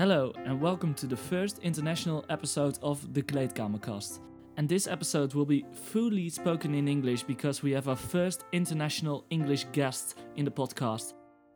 Hello and welcome to the first international episode of the Kleedkamerkast. And this episode will be fully spoken in English because we have our first international English guest in the podcast.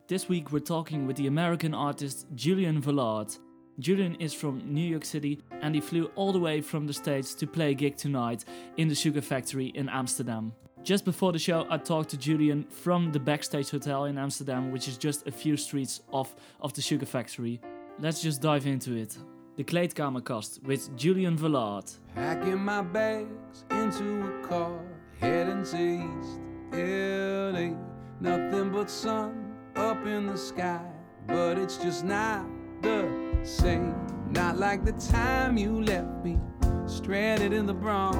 This week we're talking with the American artist Julian Velard. Julian is from New York City and he flew all the way from the States to play a gig tonight in the Sugar Factory in Amsterdam. Just before the show, I talked to Julian from the Backstage Hotel in Amsterdam, which is just a few streets off of the Sugar Factory. Let's just dive into it. The Kleedkamerkast with Julian Velard. Packing my bags into a car, heading East LA. Nothing but sun up in the sky, but it's just not the same. Not like the time you left me stranded in the Bronx.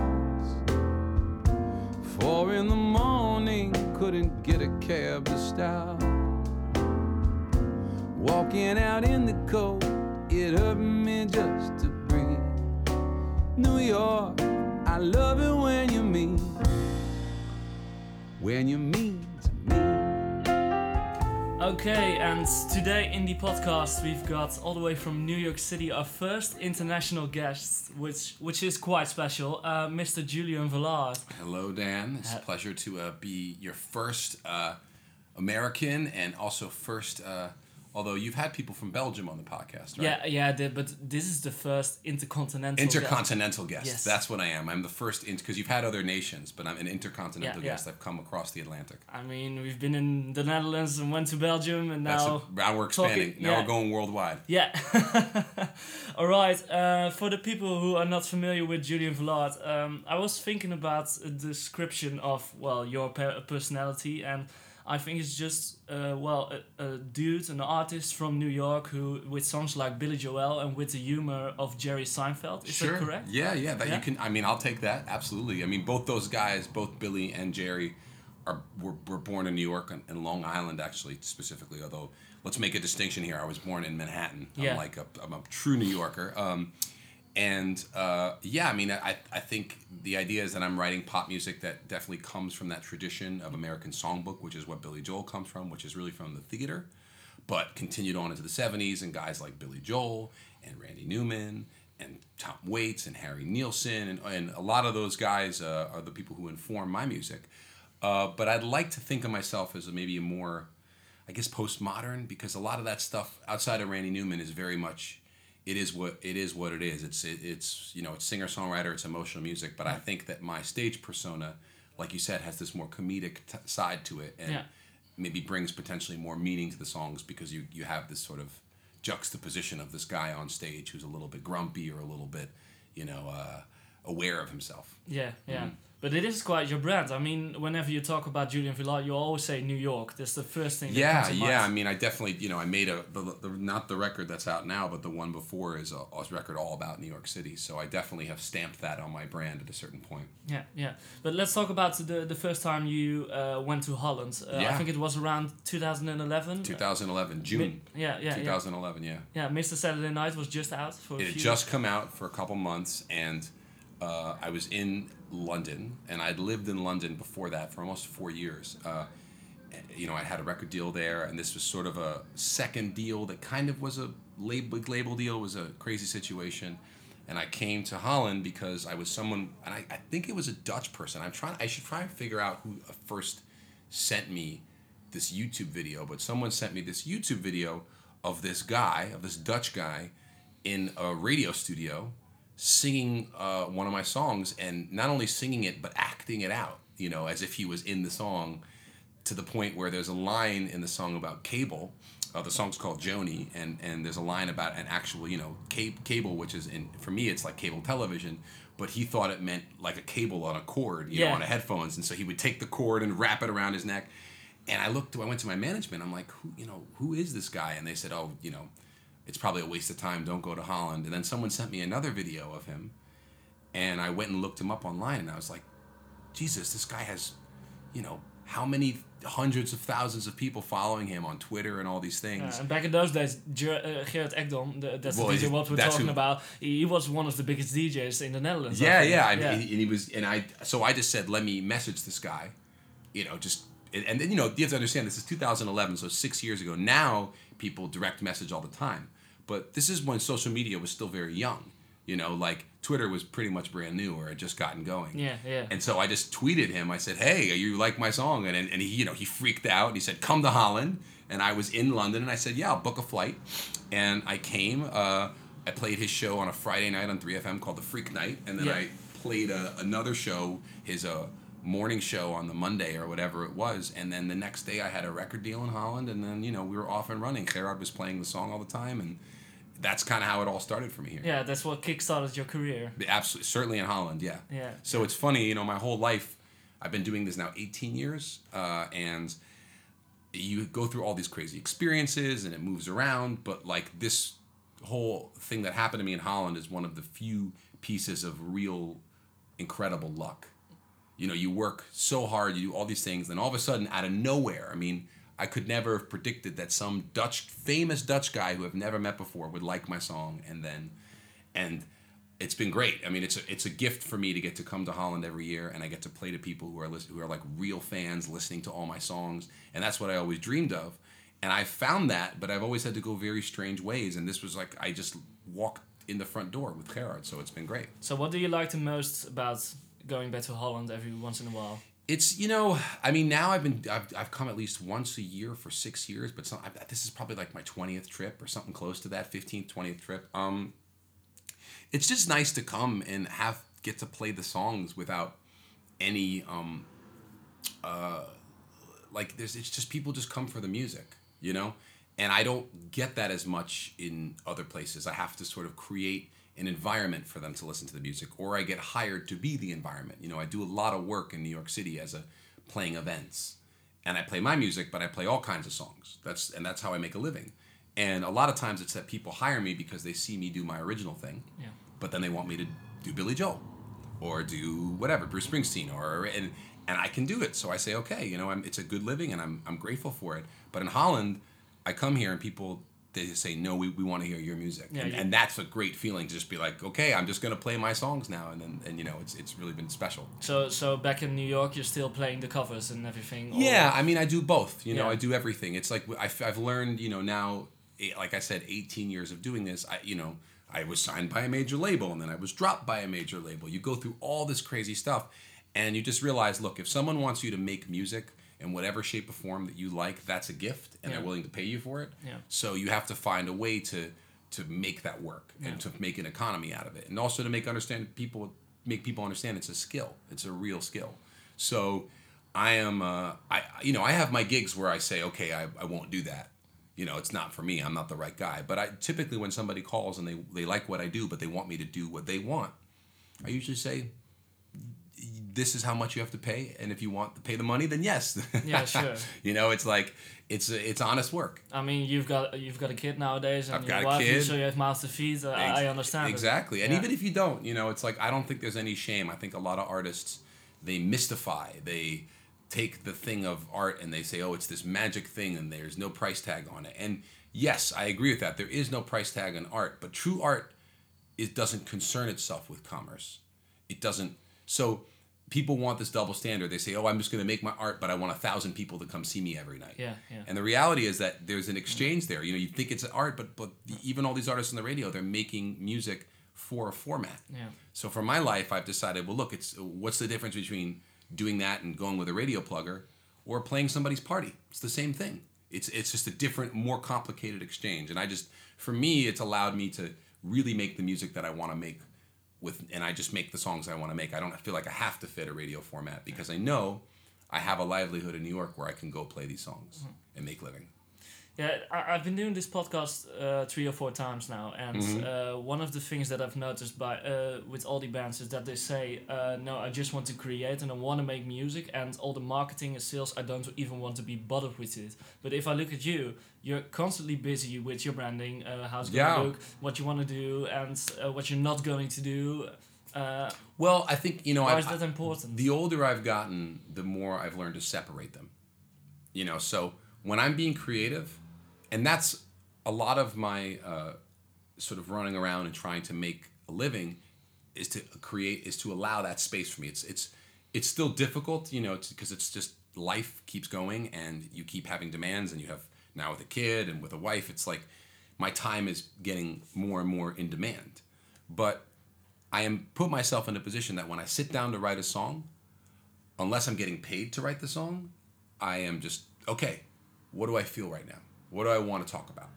Four in the morning, couldn't get a cab to stop. Walking out in the cold, it hurt me just to breathe. New York, I love it when you mean, when you mean to me. Okay, and today in the podcast we've got all the way from New York City our first international guest, which which is quite special, uh, Mr. Julian Velard. Hello, Dan. It's a pleasure to uh, be your first uh, American and also first. Uh, although you've had people from Belgium on the podcast, right? Yeah, yeah, I did, but this is the first intercontinental. guest. Intercontinental guest. Yes. That's what I am. I'm the first because you've had other nations, but I'm an intercontinental Yeah, yeah. guest. I've come across the Atlantic. I mean, we've been in the Netherlands and went to Belgium, and now a, now we're talking- expanding. now yeah. we're going worldwide. Yeah. All right. Uh, for the people who are not familiar with Julian Velard, um, I was thinking about a description of well your personality, and I think it's just uh, well a, a dude, an artist from New York who with songs like Billy Joel and with the humor of Jerry Seinfeld. Is that correct? Yeah, yeah. That Yeah. you can. I mean, I'll take that absolutely. I mean, both those guys, both Billy and Jerry, are were, were born in New York and, and Long Island, actually specifically. Although, let's make a distinction here. I was born in Manhattan. Yeah. I'm like a, I'm a true New Yorker. Um, and uh, yeah, I mean, I, I think the idea is that I'm writing pop music that definitely comes from that tradition of American songbook, which is what Billy Joel comes from, which is really from the theater, but continued on into the 70s and guys like Billy Joel and Randy Newman and Tom Waits and Harry Nilsson and, and a lot of those guys uh, are the people who inform my music. Uh, but I'd like to think of myself as a, maybe a more, I guess, postmodern because a lot of that stuff outside of Randy Newman is very much it is what it is what it is. It's it, it's you know it's singer songwriter, it's emotional music. But I think that my stage persona, like you said, has this more comedic t- side to it, and Yeah. maybe brings potentially more meaning to the songs because you you have this sort of juxtaposition of this guy on stage who's a little bit grumpy or a little bit you know uh, aware of himself. Yeah, yeah. Mm-hmm. But it is quite your brand. I mean, whenever you talk about Julian Velard, you always say New York. That's the first thing. That Yeah, comes to yeah. I mean, I definitely, you know, I made a the, the not the record that's out now, but the one before is a, a record all about New York City. So I definitely have stamped that on my brand at a certain point. Yeah, yeah. But let's talk about the the first time you uh, went to Holland. Uh, I think it was around 2011. 2011 June. Mi- yeah, yeah, yeah. 2011, yeah. Yeah, Mr. Saturday Night was just out for a It had just come out for a couple months, and uh, I was in London, and I'd lived in London before that for almost four years. Uh, you know, I had a record deal there, and this was sort of a second deal that kind of was a label, label deal. It was a crazy situation, and I came to Holland because I was someone, and I, I think it was a Dutch person. I'm trying. I should try and figure out who first sent me this YouTube video, but someone sent me this YouTube video of this guy, of this Dutch guy, in a radio studio singing uh, one of my songs and not only singing it but acting it out you know as if he was in the song to the point where there's a line in the song about cable uh, the song's called joni and and there's a line about an actual you know ca- cable which is in for me it's like cable television but he thought it meant like a cable on a cord you Yeah. know on a headphones and so he would take the cord and wrap it around his neck and i looked i went to my management i'm like who you know who is this guy and they said oh you know it's probably a waste of time. Don't go to Holland. And then someone sent me another video of him, and I went and looked him up online, and I was like, Jesus, this guy has, you know, how many hundreds of thousands of people following him on Twitter and all these Uh, things. and back in those days, Ger- uh, Gerard Ekdom, the, that's Well, the DJ what we're talking who- about. He, was one of the biggest DJs in the Netherlands. Yeah, yeah, I mean, And he was, and I, so I just said, let me message this guy, you know, just, and, and then you know, you have to understand this is 2011, so six years ago. Now people direct message all the time, But this is when social media was still very young. You know, like Twitter was pretty much brand new or had just gotten going. Yeah, yeah. And so I just tweeted him. I said, "Hey, you like my song?" And and he, you know, he freaked out. And he said, "Come to Holland." And I was in London, and I said, "Yeah, I'll book a flight." And I came. Uh, I played his show on a Friday night on 3FM called the Freak Night, and then Yeah. I played a, another show, his uh, morning show on the Monday or whatever it was, and then the next day I had a record deal in Holland, and then you know we were off and running. Gerard was playing the song all the time, and that's kind of how it all started for me here. yeah, that's what kickstarted your career. Absolutely, certainly in Holland, yeah. Yeah. So it's funny, you know, my whole life, I've been doing this now 18 years, uh, and you go through all these crazy experiences, and it moves around. But like this whole thing that happened to me in Holland is one of the few pieces of real, incredible luck. You know, you work so hard, you do all these things, and all of a sudden, out of nowhere, I mean, I could never have predicted that some Dutch, famous Dutch guy who I've never met before would like my song, and then, and it's been great. I mean, it's a, it's a gift for me to get to come to Holland every year, and I get to play to people who are listen, who are like real fans, listening to all my songs, and that's what I always dreamed of. And I found that, but I've always had to go very strange ways, and this was like I just walked in the front door with Gerard, so it's been great. So, what do you like the most about going back to Holland every once in a while? It's you know, I mean, now I've been I've, I've come at least once a year for six years, but some, I, this is probably like my twentieth trip or something close to that, fifteenth, twentieth trip. Um, it's just nice to come and have get to play the songs without any um, uh, like there's it's just people just come for the music, you know, and I don't get that as much in other places. I have to sort of create an environment for them to listen to the music, or I get hired to be the environment. You know, I do a lot of work in New York City as a playing events, and I play my music, but I play all kinds of songs. That's and that's how I make a living. And a lot of times it's that people hire me because they see me do my original thing, Yeah. but then they want me to do Billy Joel or do whatever Bruce Springsteen or and and I can do it. So I say okay, you know, I'm, it's a good living and I'm I'm grateful for it. But in Holland, I come here and people they say no, we, we want to hear your music, Yeah, and, you- and that's a great feeling to just be like okay, I'm just gonna play my songs now, and then and you know it's it's really been special. So, so back in New York, you're still playing the covers and everything. or- Yeah, I mean, I do both. You know, Yeah. I do everything. It's like I've, I've learned, you know, now, eh, like I said, 18 years of doing this. I, you know, I was signed by a major label, and then I was dropped by a major label. You go through all this crazy stuff, and you just realize, look, if someone wants you to make music in whatever shape or form that you like, that's a gift, and Yeah. they're willing to pay you for it. Yeah. So you have to find a way to to make that work and to make an economy out of it, and also to make understand people make people understand it's a skill. It's a real skill. So I am uh, I you know I have my gigs where I say okay I, I won't do that. You know it's not for me. I'm not the right guy. But I typically when somebody calls and they they like what I do but they want me to do what they want, I usually say this is how much you have to pay and if you want to pay the money then yes. Yeah, sure. you know it's like it's it's honest work. I mean, you've got you've got a kid nowadays, and I've your got a wife, kid. so you have mouth to feed. Uh, Ex- I understand. it. exactly and Yeah. even if you don't you know it's like i don't think there's any shame i think a lot of artists they mystify they take the thing of art and they say oh it's this magic thing and there's no price tag on it and yes i agree with that there is no price tag on art but true art it doesn't concern itself with commerce it doesn't so people want this double standard they say oh i'm just going to make my art but i want a thousand people to come see me every night Yeah, yeah. and the reality is that there's an exchange there. You know, you think it's art, but but even all these artists on the radio, they're making music for a format. Yeah. So for my life, I've decided, well, look, it's what's the difference between doing that and going with a radio plugger, or playing somebody's party? It's the same thing. It's it's just a different, more complicated exchange. And I just, for me, it's allowed me to really make the music that I want to make with, and I just make the songs I want to make. I don't feel like I have to fit a radio format because I know I have a livelihood in New York where I can go play these songs mm-hmm. and make living. Yeah, I, I've been doing this podcast uh, three or four times now, and Mm-hmm. uh, one of the things that I've noticed by uh, with all the bands is that they say, uh, "No, I just want to create and I want to make music, and all the marketing and sales, I don't even want to be bothered with it." But if I look at you, you're constantly busy with your branding, uh, how it's going to Yeah. look, what you want to do, and uh, what you're not going to do. Uh, Well, I think you know. why is that important? the older I've gotten, the more I've learned to separate them. You know, so when I'm being creative, and that's a lot of my uh, sort of running around and trying to make a living, is to create, is to allow that space for me. It's it's it's still difficult, you know, because it's just life keeps going, and you keep having demands, and you have now with a kid and with a wife, it's like my time is getting more and more in demand. But I am put myself in a position that when I sit down to write a song, unless I'm getting paid to write the song, I am just okay. What do I feel right now? What do I want to talk about?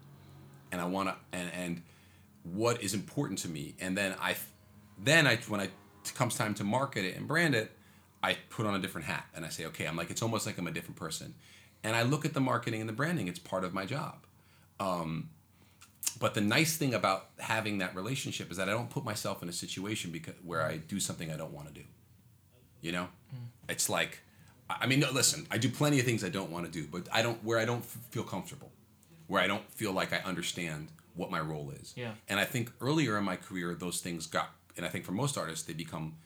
And I want to and and what is important to me. And then I, then I when I it comes time to market it and brand it, I put on a different hat and I say, okay, I'm like it's almost like I'm a different person, and I look at the marketing and the branding. It's part of my job. Um, but the nice thing about having that relationship is that I don't put myself in a situation because where I do something I don't want to do. You know, mm. it's like, I mean, no, listen, I do plenty of things I don't want to do, but I don't where I don't f- feel comfortable, where I don't feel like I understand what my role is. Yeah. And I think earlier in my career, those things got, and I think for most artists, they become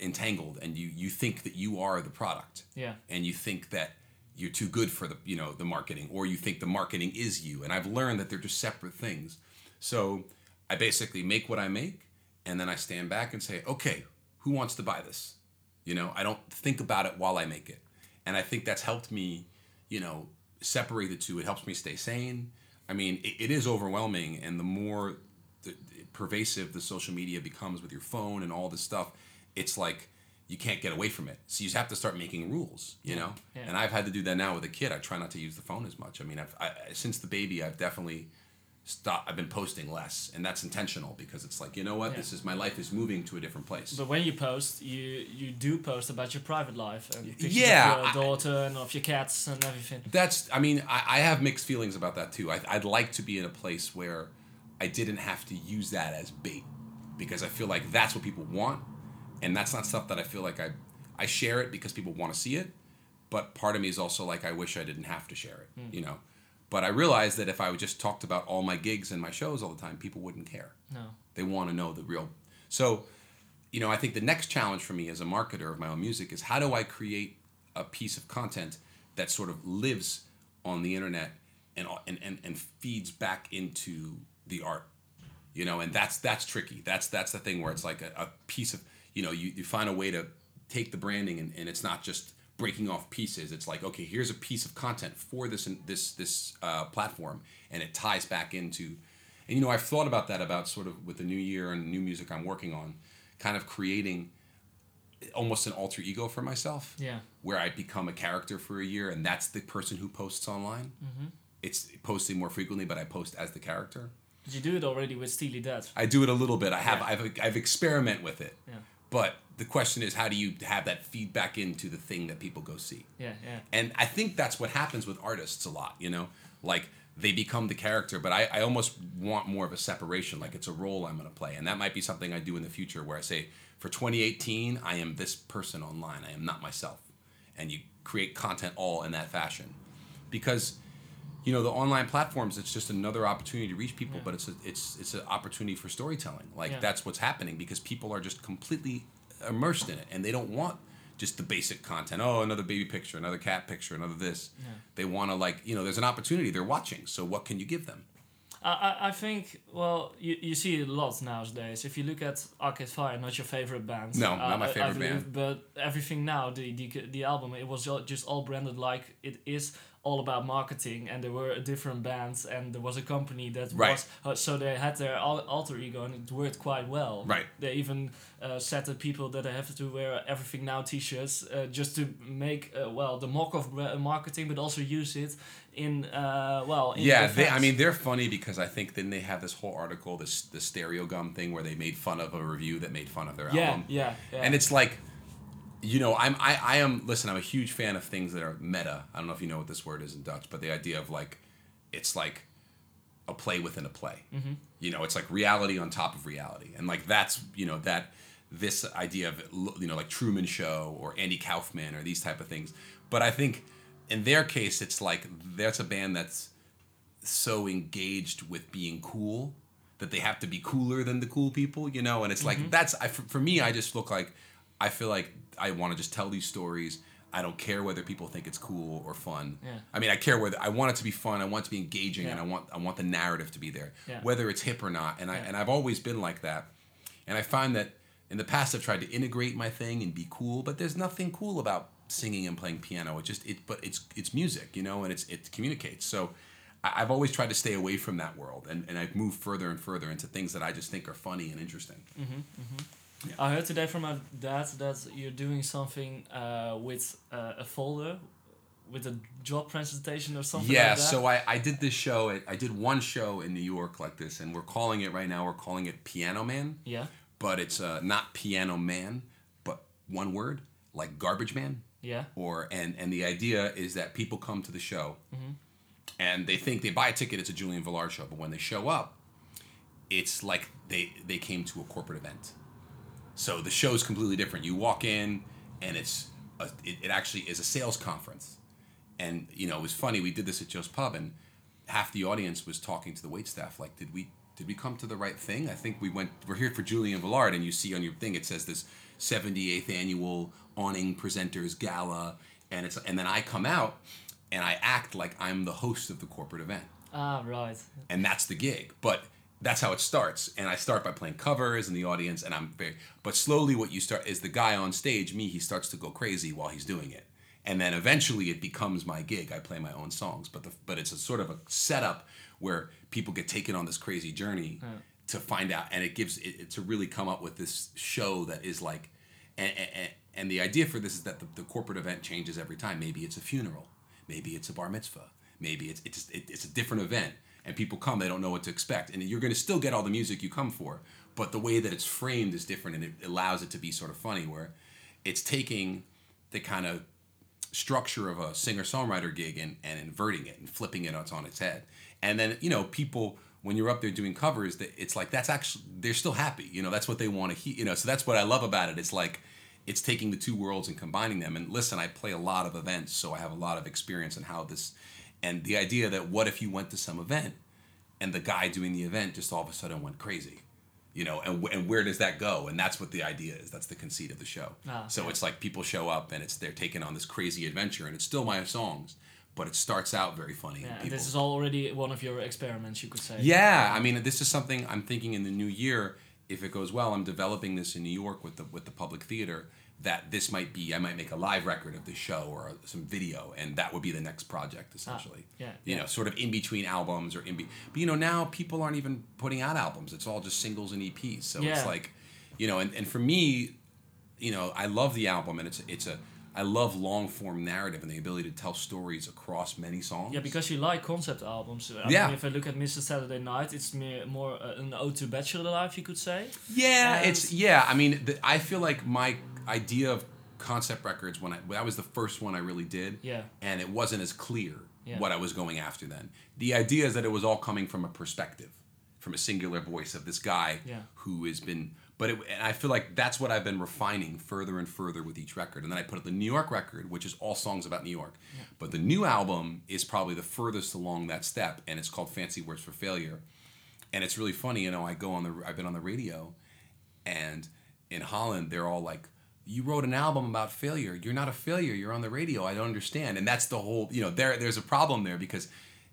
entangled, and you you think that you are the product. Yeah. And you think that you're too good for the you know the marketing, or you think the marketing is you. And I've learned that they're just separate things. So I basically make what I make, and then I stand back and say, okay, who wants to buy this? You know, I don't think about it while I make it, and I think that's helped me, you know, separate the two. It helps me stay sane I mean, it, it is overwhelming, and the more the, pervasive the social media becomes with your phone and all this stuff, it's like you can't get away from it. So you have to start making rules, you yeah, know. Yeah. And I've had to do that now with a kid. I try not to use the phone as much. I mean, I've I, since the baby, I've definitely stop i've been posting less and that's intentional because it's like you know what? Yeah. this is my life is moving to a different place. But when you post you you do post about your private life and yeah of your daughter I, and of your cats and everything. That's i mean I, I have mixed feelings about that too. I, i'd like to be in a place where i didn't have to use that as bait because i feel like that's what people want and that's not stuff that i feel like i i share it because people want to see it but part of me is also like i wish i didn't have to share it mm. you know but I realized that if I just talked about all my gigs and my shows all the time, people wouldn't care. No. They want to know the real. So, you know, I think the next challenge for me as a marketer of my own music is how do I create a piece of content that sort of lives on the internet and and and, and feeds back into the art. You know, and that's that's tricky. That's that's the thing where it's like a, a piece of you know, you, you find a way to take the branding and, and it's not just breaking off pieces. It's like, okay, here's a piece of content for this this this uh, platform, and it ties back into. And you know, I've thought about that about sort of with the new year and new music I'm working on, kind of creating almost an alter ego for myself. Yeah. Where I become a character for a year, and that's the person who posts online. Mm-hmm. It's posting more frequently, but I post as the character. Did you do it already with Steely Dad? I do it a little bit. I have. Yeah. I've I've experiment with it. Yeah. But the question is, how do you have that feedback into the thing that people go see? Yeah, yeah. And I think that's what happens with artists a lot. You know, like they become the character, but I, I almost want more of a separation. Like it's a role I'm going to play, and that might be something I do in the future, where I say, for 2018, I am this person online. I am not myself, and you create content all in that fashion, because you know the online platforms it's just another opportunity to reach people yeah. but it's a, it's it's an opportunity for storytelling. Like yeah. that's what's happening because people are just completely immersed in it and they don't want just the basic content. Oh another baby picture another cat picture another this. Yeah. they want to like you know there's an opportunity. They're watching. So what can you give them? I, I think well you, you see a lot nowadays. If you look at Arcade Fire not your favorite band. No uh, not my favorite believe, band. but everything now the, the the album it was just all branded like it is all about marketing and there were different bands and there was a company that right. was uh, so they had their alter ego and it worked quite well. Right. They even uh, said that people that they have to wear everything now t-shirts uh, just to make uh, well the mock of marketing but also use it in uh, well in yeah they, i mean they're funny because i think then they have this whole article this the Stereogum thing where they made fun of a review that made fun of their yeah, album. yeah yeah. And it's like you know, I'm I, I am listen, I'm a huge fan of things that are meta. I don't know if you know what this word is in Dutch, but the idea of like it's like a play within a play. Mm-hmm. You know, it's like reality on top of reality. And like that's, you know, that this idea of you know, like Truman Show or Andy Kaufman or these type of things. But I think in their case it's like that's a band that's so engaged with being cool that they have to be cooler than the cool people, you know, and it's like mm-hmm. that's I, for, for me I just look like I feel like I want to just tell these stories. I don't care whether people think it's cool or fun. Yeah. I mean, I care whether I want it to be fun. I want it to be engaging, yeah. and I want I want the narrative to be there, yeah. whether it's hip or not. And I and I've always been like that. And I find that in the past I've tried to integrate my thing and be cool, but there's nothing cool about singing and playing piano. It just it but it's it's music, you know, and it's it communicates. So I- I've always tried to stay away from that world, and, and I've moved further and further into things that I just think are funny and interesting. Mm-hmm, mm-hmm. I heard today from my dad that you're doing something uh, with uh, a folder, with a job presentation or something Yeah, like that. so I, I did this show. At, I did one show in New York like this, and we're calling it right now. We're calling it Piano Man, yeah, but it's uh, not Piano Man, but one word like Garbage Man. yeah, Or and and the idea is that people come to the show, and they think they buy a ticket. It's a Julian Velard show, but when they show up, it's like they they came to a corporate event. So the show is completely different. You walk in, and it's a, it, it actually is a sales conference. And you know, it was funny. We did this at Joe's Pub, and half the audience was talking to the wait staff, like, "Did we did we come to the right thing? I think we went. We're here for Julian Velard, and you see on your thing it says this 78th annual awning presenters gala, and it's and then I come out, and I act like I'm the host of the corporate event ah, right, and that's the gig. But that's how it starts. And I start by playing covers in the audience, and I'm very. But slowly, what you start is the guy on stage, me. He starts to go crazy while he's doing it, and then eventually it becomes my gig. I play my own songs, but the but it's a sort of a setup where people get taken on this crazy journey to find out, and it gives it, it to really come up with this show that is like, and and, and the idea for this is that the, the corporate event changes every time. Maybe it's a funeral, maybe it's a bar mitzvah, maybe it's it's it's a different event and people come they don't know what to expect. And you're going to still get all the music you come for but the way that it's framed is different and it allows it to be sort of funny where it's taking the kind of structure of a singer-songwriter gig and, and inverting it and flipping it on its head. And then you know people when you're up there doing covers that it's like that's actually they're still happy you know that's what they want to hear you know so that's what i love about it. It's like it's taking the two worlds and combining them. And listen i play a lot of events so i have a lot of experience in how this and the idea that what if you went to some event and the guy doing the event just all of a sudden went crazy you know and, and where does that go and that's what the idea is that's the conceit of the show Ah, so it's like people show up and it's they're taking on this crazy adventure and it's still my songs but it starts out very funny yeah. people, This is already one of your experiments, you could say. yeah, I mean, this is something I'm thinking in the new year. If it goes well, I'm developing this in New York with the with the public theater. That this might be, I might make a live record of the show or some video, and that would be the next project essentially. Ah, yeah, You yeah. know, sort of in between albums or in be. But you know, now people aren't even putting out albums. It's all just singles and EPs. So Yeah. it's like, you know, and, and for me, you know, I love the album, and it's it's a I love long form narrative and the ability to tell stories across many songs. Yeah, because you like concept albums. I Yeah. Mean, if I look at Mr. Saturday Night, it's more, more uh, an ode to bachelor life, you could say. Yeah, And- it's yeah. I mean, the, I feel like my idea of concept records when I that was the first one I really did. Yeah. And it wasn't as clear Yeah. what I was going after then. The idea is that it was all coming from a perspective, from a singular voice of this guy Yeah. who has been. But it, and I feel like that's what I've been refining further and further with each record. And then I put out the New York record, which is all songs about New York. But the new album is probably the furthest along that step, and it's called Fancy Words for Failure. And it's really funny, you know. I go on the, I've been on the radio, and in Holland, they're all like, "You wrote an album about failure. You're not a failure. You're on the radio. I don't understand." And that's the whole, you know, there there's a problem there because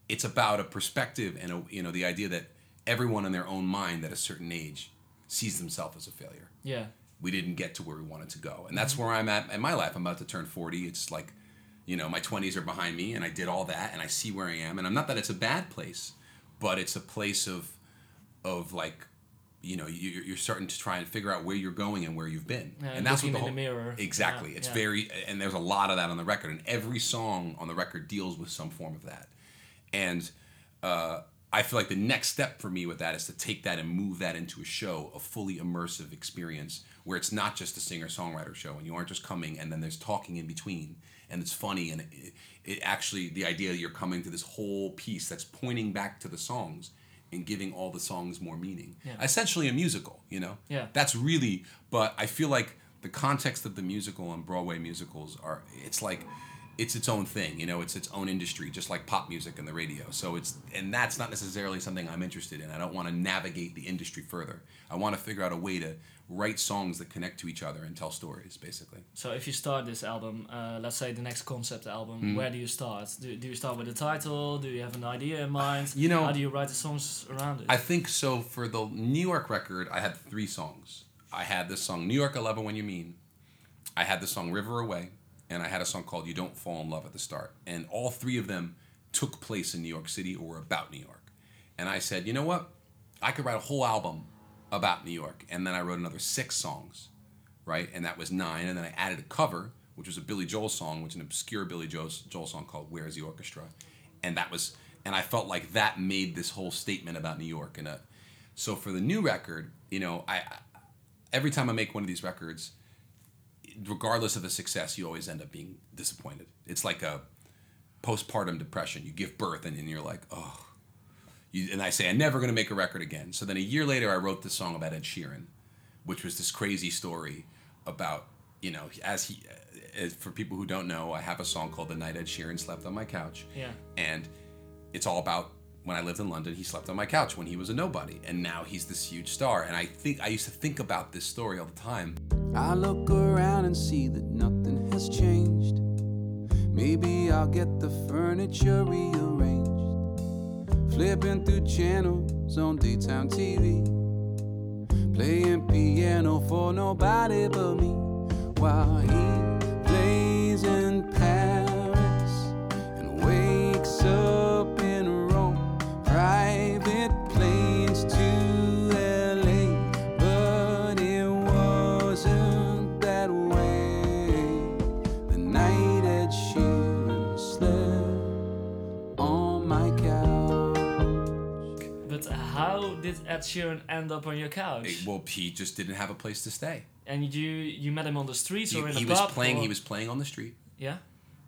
it's about a perspective and a, you know the idea that everyone in their own mind at a certain age sees themselves as a failure. Yeah. We didn't get to where we wanted to go, and that's mm-hmm. where I'm at in my life. I'm about to turn 40. It's like, you know, my 20s are behind me, and I did all that, and I see where I am, and I'm not that it's a bad place, but it's a place of, of like, you know, you, you're starting to try and figure out where you're going and where you've been, Yeah, and that's what the in the whole- mirror. Exactly, Yeah, it's yeah. very, and there's a lot of that on the record, and every song on the record deals with some form of that, and uh, I feel like the next step for me with that is to take that and move that into a show, a fully immersive experience where it's not just a singer songwriter show and you aren't just coming and then there's talking in between and it's funny and it, it actually the idea that you're coming to this whole piece that's pointing back to the songs and giving all the songs more meaning. Yeah. Essentially a musical, you know? Yeah. That's really but I feel like the context of the musical and Broadway musicals are it's like it's its own thing, you know, it's its own industry, just like pop music and the radio. So it's and that's not necessarily something I'm interested in. I don't want to navigate the industry further. I want to figure out a way to write songs that connect to each other and tell stories, basically. So if you start this album, uh, let's say the next concept album, Hmm. where do you start? Do, do you start with the title? Do you have an idea in mind? You know- how do you write the songs around it? I think so. For the New York record, I had three songs. I had the song "New York I Love It When You Mean," I had the song "River Away," and I had a song called "You Don't Fall in Love at the Start." And all three of them took place in New York City or about New York. And I said, you know what? I could write a whole album about New York. And then I wrote another six songs, right? And that was nine. And then I added a cover, which was a Billy Joel song, which is an obscure Billy Joel, song called Where's the Orchestra? And that was, and I felt like that made this whole statement about New York. And uh, so for the new record, you know, I, I every time I make one of these records, regardless of the success, you always end up being disappointed. It's like a postpartum depression. You give birth and, and you're like, oh. You, and I say, I'm never going to make a record again. So then a year later, I wrote this song about Ed Sheeran, which was this crazy story about, you know, as he, uh, as for people who don't know, I have a song called The Night Ed Sheeran Slept on My Couch. Yeah. And it's all about when I lived in London, he slept on my couch when he was a nobody. And now he's this huge star. And I think I used to think about this story all the time. I look around and see that nothing has changed. Maybe I'll get the furniture rearranged. Flipping through channels on daytime TV. Playing piano for nobody but me. While he did Ed Sheeran end up on your couch? Eh, Well, he just didn't have a place to stay. and you you met him on the streets He, or in he a was pub? playing. or- He was playing on the street. Yeah.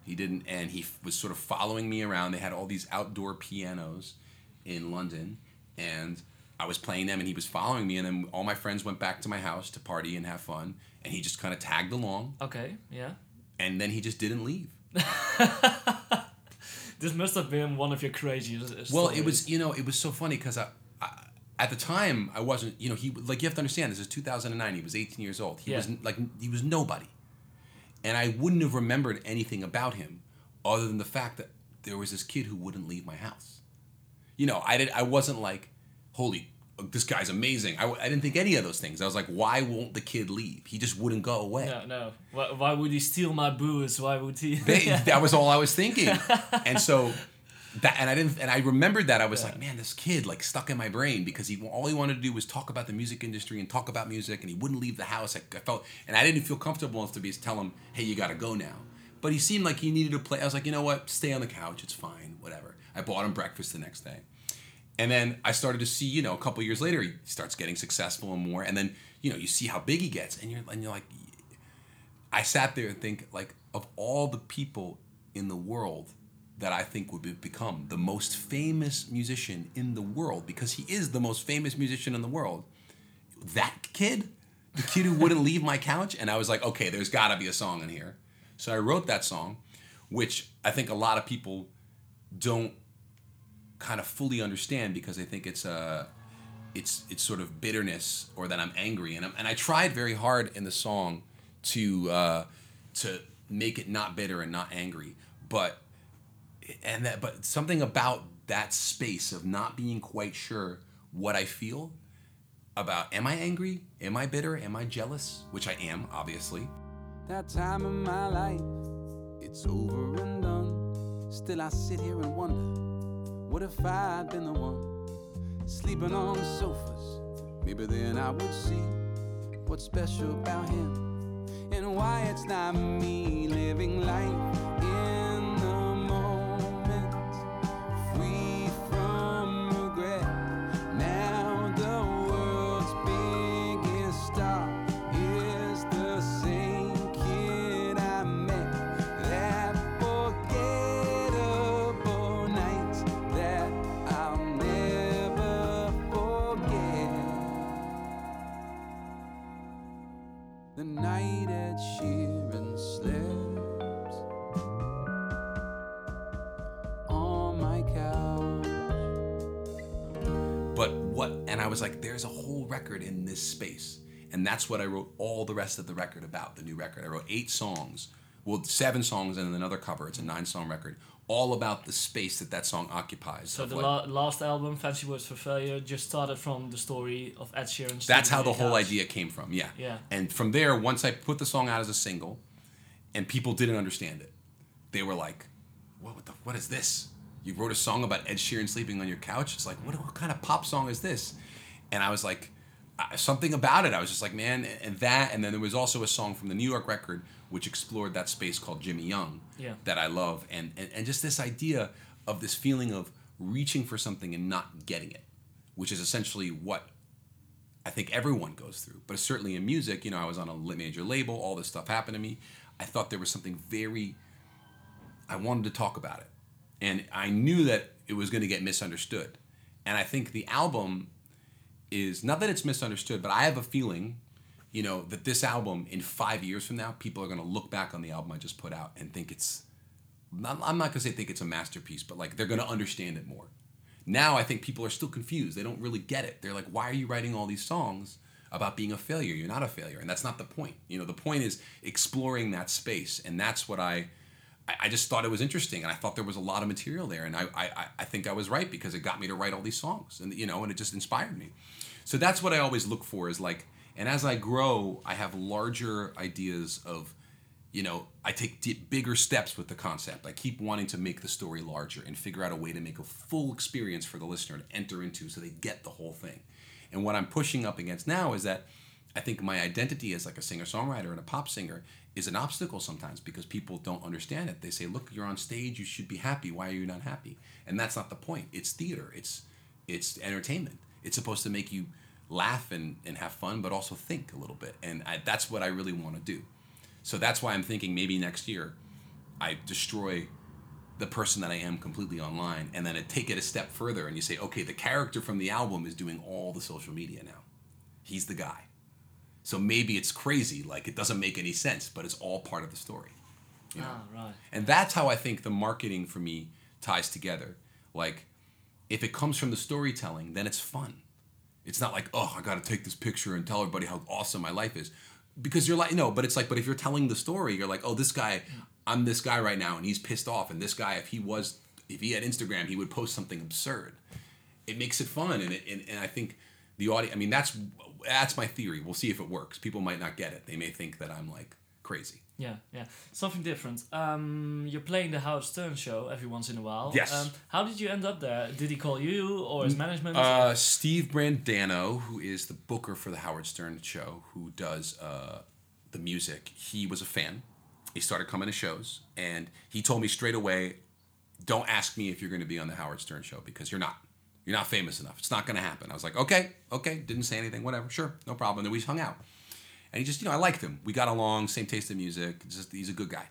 He didn't, and he f- was sort of following me around. They had all these outdoor pianos in London, and I was playing them, and he was following me. And then all my friends went back to my house to party and have fun, and he just kind of tagged along, Okay. Yeah. and then he just didn't leave. This must have been one of your craziest. Well, it was you know it was so funny because I at the time I wasn't you know he like you have to understand this is 2009 he was 18 years old he Yeah. was like he was nobody, and I wouldn't have remembered anything about him other than the fact that there was this kid who wouldn't leave my house. You know I did I wasn't like holy this guy's amazing I, I didn't think any of those things I was like why won't the kid leave he just wouldn't go away. No, no. Why, why would he steal my booze? Why would he? They- that was all I was thinking. And so that and I didn't and I remembered that I was like, man, this kid like stuck in my brain because he all he wanted to do was talk about the music industry and talk about music and he wouldn't leave the house. I, I felt and I didn't feel comfortable enough to be tell him, hey, you got to go now. But he seemed like he needed to play. I was like, you know what? Stay on the couch. It's fine. Whatever. I bought him breakfast the next day. And then I started to see, you know, a couple years later, he starts getting successful and more. And then, you know, you see how big he gets, and you're and you're like, I sat there and think like of all the people in the world that I think would be, become the most famous musician in the world because he is the most famous musician in the world. That kid, the kid who wouldn't leave my couch, and I was like, okay, there's got to be a song in here. So I wrote that song, which I think a lot of people don't kind of fully understand because they think it's a it's it's sort of bitterness or that I'm angry and I'm, and I tried very hard in the song to uh, to make it not bitter and not angry but and that but something about that space of not being quite sure what I feel about am I angry? Am I bitter? Am I jealous? Which I am obviously. That time in my life, it's over and done. Still, I sit here and wonder what if I'd been the one sleeping on sofas? Maybe then I would see what's special about him and why it's not me living life The night Ed Sheeran slept on my couch. but what and i was like there's a whole record in this space. And that's what i wrote all the rest of the record about the new record. I wrote eight songs well seven songs and another cover it's a nine song record all about the space that that song occupies So the what- la- last album, Fancy Words for Failure, just started from the story of Ed Sheeran. that's how the whole idea came from yeah Yeah. and from there once i put the song out as a single and people didn't understand it they were like what, what the what is this You wrote a song about Ed Sheeran sleeping on your couch. It's like, what, what kind of pop song is this? And I was like, something about it. I was just like, man, and that. And then there was also a song from the New York record which explored that space called Jimmy Young Yeah. that I love. And, and, and just this idea of this feeling of reaching for something and not getting it, which is essentially what I think everyone goes through. But certainly in music, you know, I was on a major label, all this stuff happened to me. I thought there was something very, I wanted to talk about it. And I knew that it was going to get misunderstood. And I think the album is not that it's misunderstood, but I have a feeling, you know, that this album in five years from now, people are going to look back on the album I just put out and think it's i'm not going to say think it's a masterpiece, but like they're going to understand it more. Now I think people are still confused. They don't really get it. They're like, why are you writing all these songs about being a failure? You're not a failure. And that's not the point. You know, the point is exploring that space. And that's what I, I, just thought it was interesting. And I thought there was a lot of material there. And I, I- I think I was right because it got me to write all these songs. And, you know, and it just inspired me. So that's what I always look for is like, and as I grow, I have larger ideas of, you know, I take bigger steps with the concept. I keep wanting to make the story larger and figure out a way to make a full experience for the listener to enter into so they get the whole thing. And what I'm pushing up against now is that I think my identity as like a singer songwriter and a pop singer is an obstacle sometimes because people don't understand it. They say, "Look, you're on stage. You should be happy. Why are you not happy?" And that's not the point. It's theater. It's it's entertainment. It's supposed to make you laugh and, and have fun, but also think a little bit. And I, that's what I really want to do. So that's why I'm thinking maybe next year I destroy the person that I am completely online and then I take it a step further and you say, okay, the character from the album is doing all the social media now. He's the guy. So maybe it's crazy, like it doesn't make any sense, but it's all part of the story. You know? Ah, right. And that's how I think the marketing for me ties together. Like, if it comes from the storytelling, then it's fun. It's not like, oh, I got to take this picture and tell everybody how awesome my life is. Because you're like, no, but it's like, but if you're telling the story, you're like, oh, this guy, I'm this guy right now, and he's pissed off. And this guy, if he was, if he had Instagram, he would post something absurd. It makes it fun. And, it, and, and I think the audience, I mean, that's, that's my theory. We'll see if it works. People might not get it. They may think that I'm like crazy. Yeah, yeah. Something different. Um, you're playing the Howard Stern show every once in a while. Yes. Um, how did you end up there? Did he call you or his management? Uh, Steve Brandano, who is the booker for the Howard Stern show, who does uh, the music, he was a fan. He started coming to shows, and he told me straight away, "Don't ask me if you're going to be on the Howard Stern show because you're not. You're not famous enough. It's not going to happen." I was like, "Okay, okay." Didn't say anything. Whatever. Sure, no problem. And then we hung out, and he just, you know, I liked him. We got along. Same taste in music. Just he's a good guy.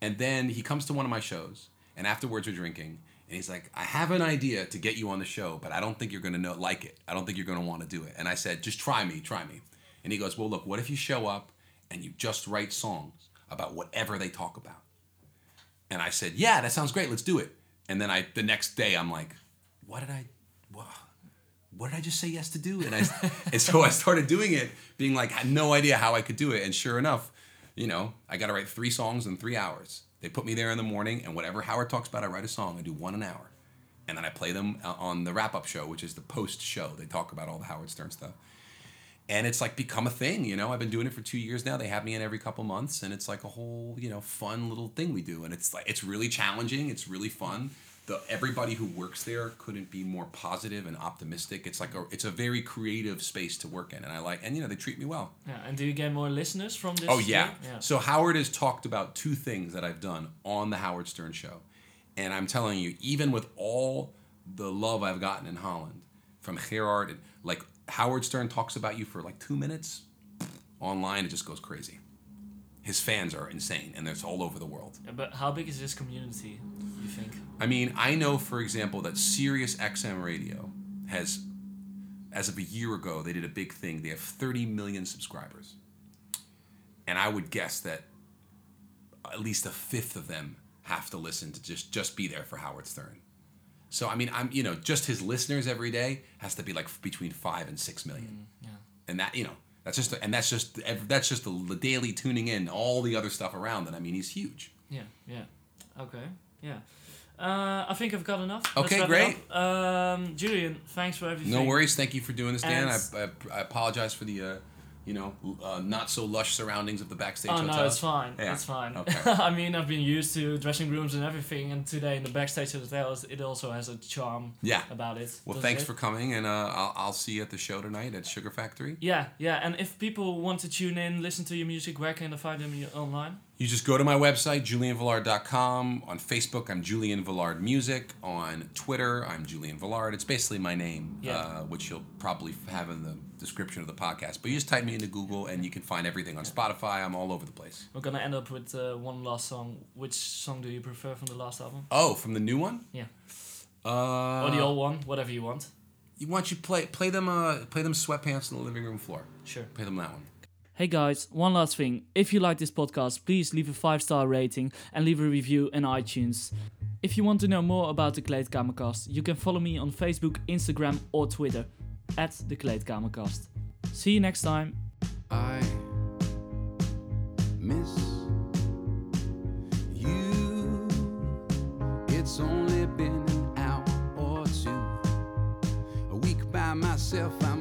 And then he comes to one of my shows, and afterwards we're drinking, and he's like, "I have an idea to get you on the show, but I don't think you're gonna know like it. I don't think you're gonna want to do it." And I said, "Just try me, try me." And he goes, "Well, look, what if you show up and you just write songs about whatever they talk about?" And I said, "Yeah, that sounds great. Let's do it." And then I, the next day, I'm like, "What did I, what did I just say yes to do?" And I, and so I started doing it, being like, I had no idea how I could do it. And sure enough, you know, I got to write three songs in three hours. They put me there in the morning, and whatever Howard talks about, I write a song. I do one an hour, and then I play them uh, on the wrap up show, which is the post show. They talk about all the Howard Stern stuff, and it's like become a thing. You know, I've been doing it for two years now. They have me in every couple months, and it's like a whole you know fun little thing we do. And it's like it's really challenging. It's really fun. The everybody who works there couldn't be more positive and optimistic. It's like a it's a very creative space to work in, and I like and you know they treat me well. yeah. And do you get more listeners from this? Oh yeah. Yeah. So Howard has talked about two things that I've done on the Howard Stern show. And I'm telling you, even with all the love I've gotten in Holland from Gerard, and like Howard Stern talks about you for like two minutes online, it just goes crazy. His fans are insane, and it's all over the world. But how big is this community? You think? I mean, I know, for example, that Sirius XM Radio has, as of a year ago, they did a big thing. They have 30 million subscribers. And I would guess that at least a fifth of them have to listen to just just be there for Howard Stern. So I mean, I'm you know just his listeners every day has to be like between five and six million, mm, Yeah. and that you know that's just and that's just that's just the, the daily tuning in, all the other stuff around it. I mean, he's huge. Yeah. Yeah. Okay. Yeah. Uh, I think I've got enough. Okay, great. Um, Julian, thanks for everything. No worries. Thank you for doing this, Dan. I, I, I apologize for the uh, you know, uh, not so lush surroundings of the backstage Oh hotel? no, it's fine. Yeah. It's fine. Okay. I mean, I've been used to dressing rooms and everything, and today in the backstage hotel, it also has a charm Yeah. about it. Well, thanks it? for coming, and uh, I'll, I'll see you at the show tonight at Sugar Factory. Yeah, yeah. And if people want to tune in, listen to your music, where can they find them online? You just go to my website, julianvelard.com. On Facebook, I'm Julian Velard Music. On Twitter, I'm Julian Velard. It's basically my name, Yeah. uh, which you'll probably have in the description of the podcast. But you just type me into Google, and you can find everything on Spotify. I'm all over the place. We're gonna end up with uh, one last song. Which song do you prefer from the last album? Oh, from the new one? Yeah. Uh, or the old one, whatever you want. You want you play play them uh play them sweatpants on the living room floor. Sure. Play them that one. Hey guys, one last thing. If you like this podcast, please leave a 5 star rating and leave a review in iTunes. If you want to know more about the Kleedkamerkast, you can follow me on Facebook, Instagram, or Twitter at the Kleedkamerkast. See you next time. I miss you. It's only been an hour or two. A week by myself, I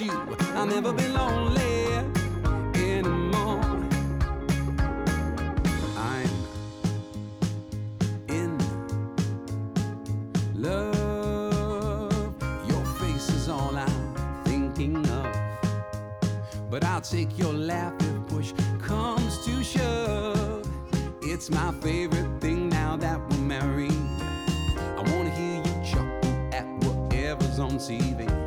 you, I'll never be lonely anymore. I'm in love. Your face is all I'm thinking of. But I'll take your laugh if push comes to shove. It's my favorite thing now that we're married. I wanna hear you chuckle at whatever's on TV.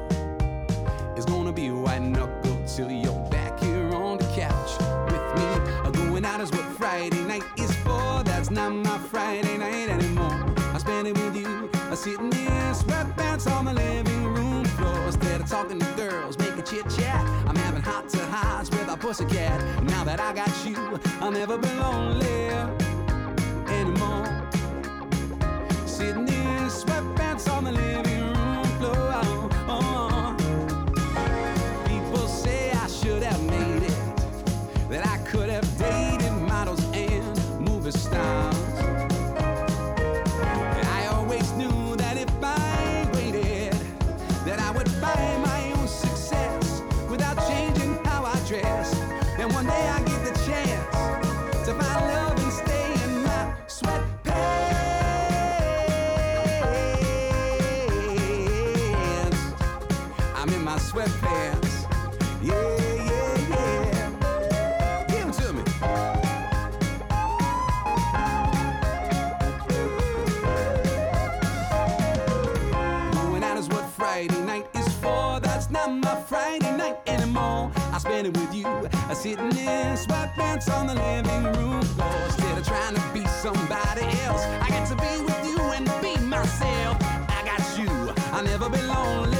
Knuckle till you're back here on the couch with me. Going out is what Friday night is for. That's not my Friday night anymore. I spend it with you, uh, sitting in sweatpants on the living room floor. Instead of talking to girls, making chit chat, I'm having hot to highs with a pussycat. Now that I got you, I'll never be lonely anymore. Sitting in sweatpants on the living room floor. Oh, People sitting in sweatpants on the living room floor. Instead of trying to be somebody else, I get to be with you and be myself. I got you, I'll never be lonely